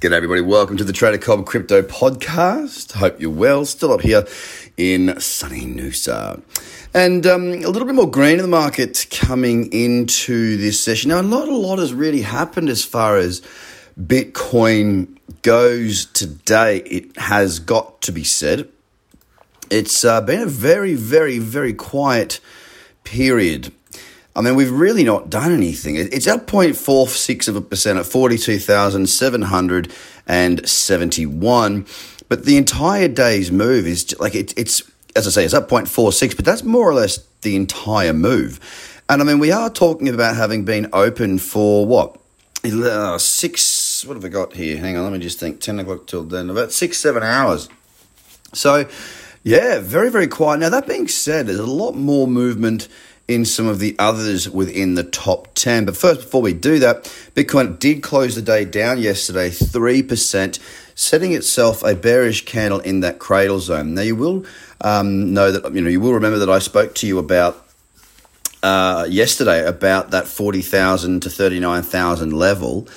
G'day, everybody. Welcome to the Trader Cobb Crypto Podcast. Hope you're well. Still up here in sunny Noosa. And um, a little bit more green in the market coming into this session. Now, not a lot has really happened as far as Bitcoin goes today. It has got to be said. It's uh, been a very, very, very quiet period I mean, we've really not done anything. It's up 0.46 of a percent at 42,771. But the entire day's move is like it, it's, as I say, it's up 0.46, but that's more or less the entire move. And I mean, we are talking about having been open for what? Uh, six, what have I got here? Hang on, let me just think. 10 o'clock till then, about six, seven hours. So, yeah, very, very quiet. Now, that being said, there's a lot more movement in some of the others within the top 10. But first, before we do that, Bitcoin did close the day down yesterday, 3%, setting itself a bearish candle in that cradle zone. Now, you will um, know that, you know, you will remember that I spoke to you about uh, yesterday about that 40,000 to 39,000 level.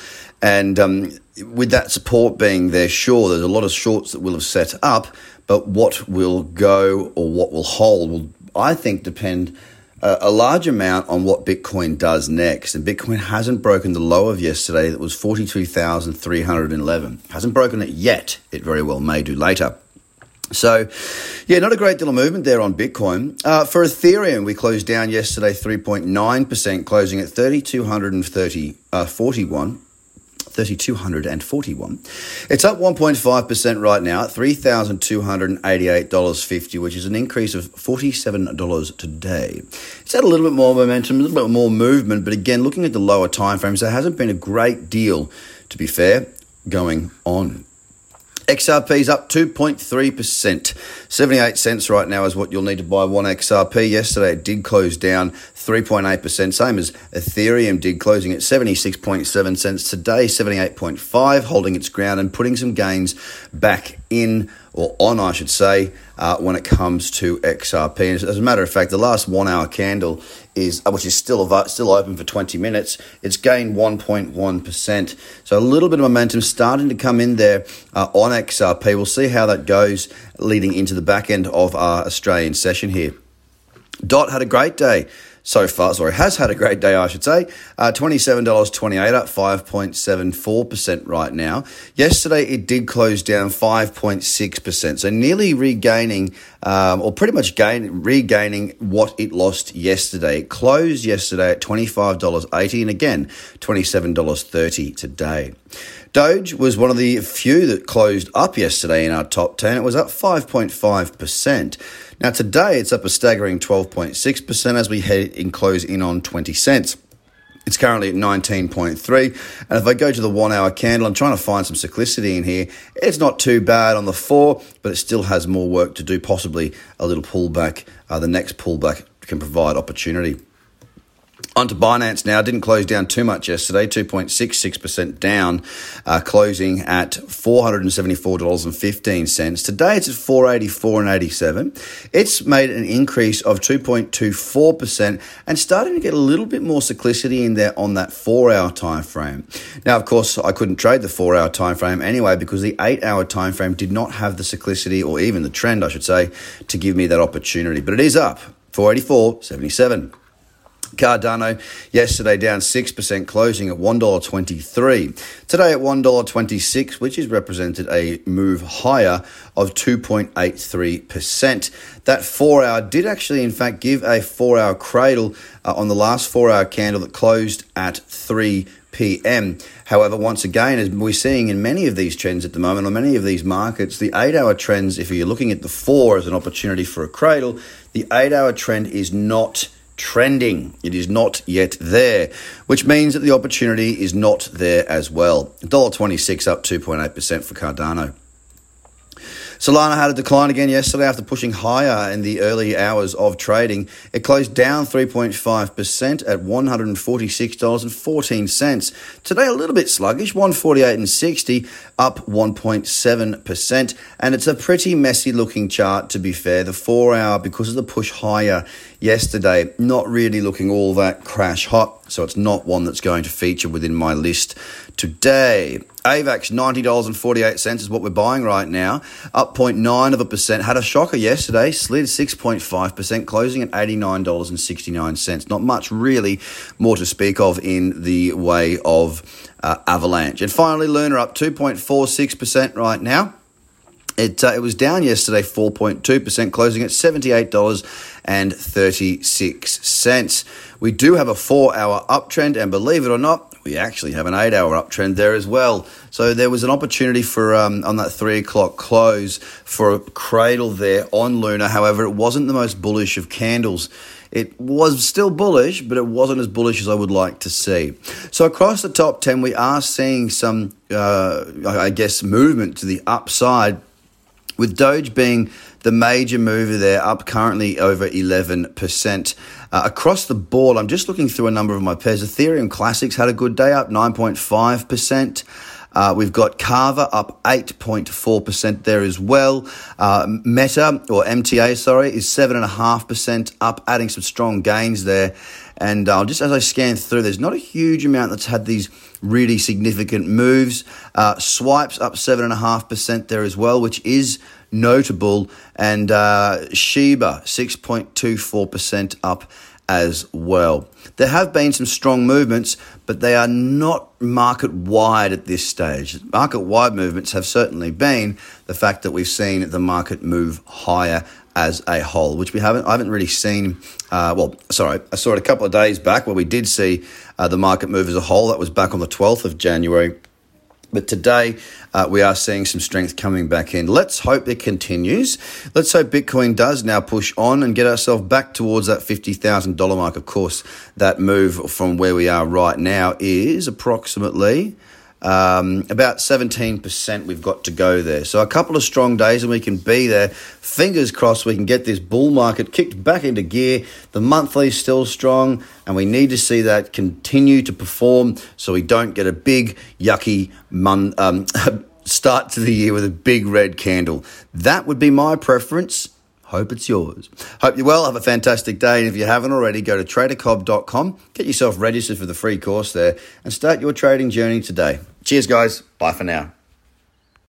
And um, with that support being there, sure, there's a lot of shorts that will have set up, but what will go or what will hold will, I think, depend a large amount on what Bitcoin does next. And Bitcoin hasn't broken the low of yesterday that was 42,311. Hasn't broken it yet. It very well may do later. So, yeah, not a great deal of movement there on Bitcoin. Uh, for Ethereum, we closed down yesterday 3.9%, closing at 3,230, uh, 41. 3,241. It's up 1.5% right now at $3,288.50, which is an increase of $47 today. It's had a little bit more momentum, a little bit more movement, but again, looking at the lower time frames, there hasn't been a great deal, to be fair, going on. XRP's up 2.3%. 78 cents right now is what you'll need to buy one XRP. Yesterday it did close down 3.8%, same as Ethereum did, closing at 76.7 cents. Today, 78.5, holding its ground and putting some gains back in or on, I should say, uh, when it comes to XRP. And as a matter of fact, the last one hour candle is, uh, which is still still open for 20 minutes, it's gained 1.1%. So a little bit of momentum starting to come in there uh, on XRP. We'll see how that goes leading into the back end of our Australian session here. Dot had a great day so far. Sorry, has had a great day, I should say. Uh, $27.28 up 5.74% right now. Yesterday it did close down 5.6%. So nearly regaining, um, or pretty much gain, regaining what it lost yesterday. It closed yesterday at $25.80 and again $27.30 today. Doge was one of the few that closed up yesterday in our top 10. It was up 5.5%. Now, today it's up a staggering 12.6% as we head in close in on 20 cents. It's currently at 19.3. And if I go to the one hour candle, I'm trying to find some cyclicity in here. It's not too bad on the four, but it still has more work to do, possibly a little pullback. Uh, the next pullback can provide opportunity. Onto Binance now. Didn't close down too much yesterday, 2.66% down, uh, closing at $474.15. Today it's at 484.87. It's made an increase of 2.24% and starting to get a little bit more cyclicity in there on that four hour time frame. Now, of course, I couldn't trade the four hour time frame anyway because the eight hour time frame did not have the cyclicity or even the trend, I should say, to give me that opportunity. But it is up 484.77. Cardano yesterday down 6%, closing at $1.23. Today at $1.26, which is represented a move higher of 2.83%. That four hour did actually, in fact, give a four hour cradle uh, on the last four hour candle that closed at 3 p.m. However, once again, as we're seeing in many of these trends at the moment, on many of these markets, the eight hour trends, if you're looking at the four as an opportunity for a cradle, the eight hour trend is not trending. It is not yet there, which means that the opportunity is not there as well. $1.26 up 2.8% for Cardano. Solana had a decline again yesterday after pushing higher in the early hours of trading. It closed down 3.5% at $146.14. Today a little bit sluggish, 148.60 up 1.7%, and it's a pretty messy looking chart to be fair. The 4 hour because of the push higher yesterday not really looking all that crash hot. So it's not one that's going to feature within my list today. AVAX $90.48 is what we're buying right now, up 0.9 of a percent. Had a shocker yesterday, slid 6.5%, closing at $89.69. Not much really more to speak of in the way of uh, Avalanche. And finally, Luna up 2.46% right now. It, uh, it was down yesterday 4.2%, closing at $78.36. We do have a four hour uptrend, and believe it or not, we actually have an eight hour uptrend there as well. So there was an opportunity for um, on that three o'clock close for a cradle there on Luna. However, it wasn't the most bullish of candles. It was still bullish, but it wasn't as bullish as I would like to see. So across the top 10, we are seeing some, uh, I guess, movement to the upside with Doge being the major mover there, up currently over 11%. Uh, across the board, I'm just looking through a number of my pairs. Ethereum Classics had a good day, up 9.5%. Uh, we've got Kava up 8.4% there as well. Uh, Meta, or MTA, sorry, is 7.5% up, adding some strong gains there. And uh, just as I scan through, there's not a huge amount that's had these really significant moves. Uh, swipes up 7.5% there as well, which is notable. And uh, Shiba, 6.24% up as well. There have been some strong movements, but they are not market wide at this stage. Market wide movements have certainly been the fact that we've seen the market move higher as a whole, which we haven't. I haven't really seen. Uh, well, sorry, I saw it a couple of days back where we did see uh, the market move as a whole. That was back on the twelfth of January. But today, uh, we are seeing some strength coming back in. Let's hope it continues. Let's hope Bitcoin does now push on and get ourselves back towards that $50,000 mark. Of course, that move from where we are right now is approximately um, about 17% we've got to go there. So a couple of strong days and we can be there. Fingers crossed we can get this bull market kicked back into gear. The monthly is still strong and we need to see that continue to perform so we don't get a big, yucky mon- um, start to the year with a big red candle. That would be my preference. Hope it's yours. Hope you're well. Have a fantastic day. And if you haven't already, go to tradercobb.com, get yourself registered for the free course there, and start your trading journey today. Cheers, guys. Bye for now.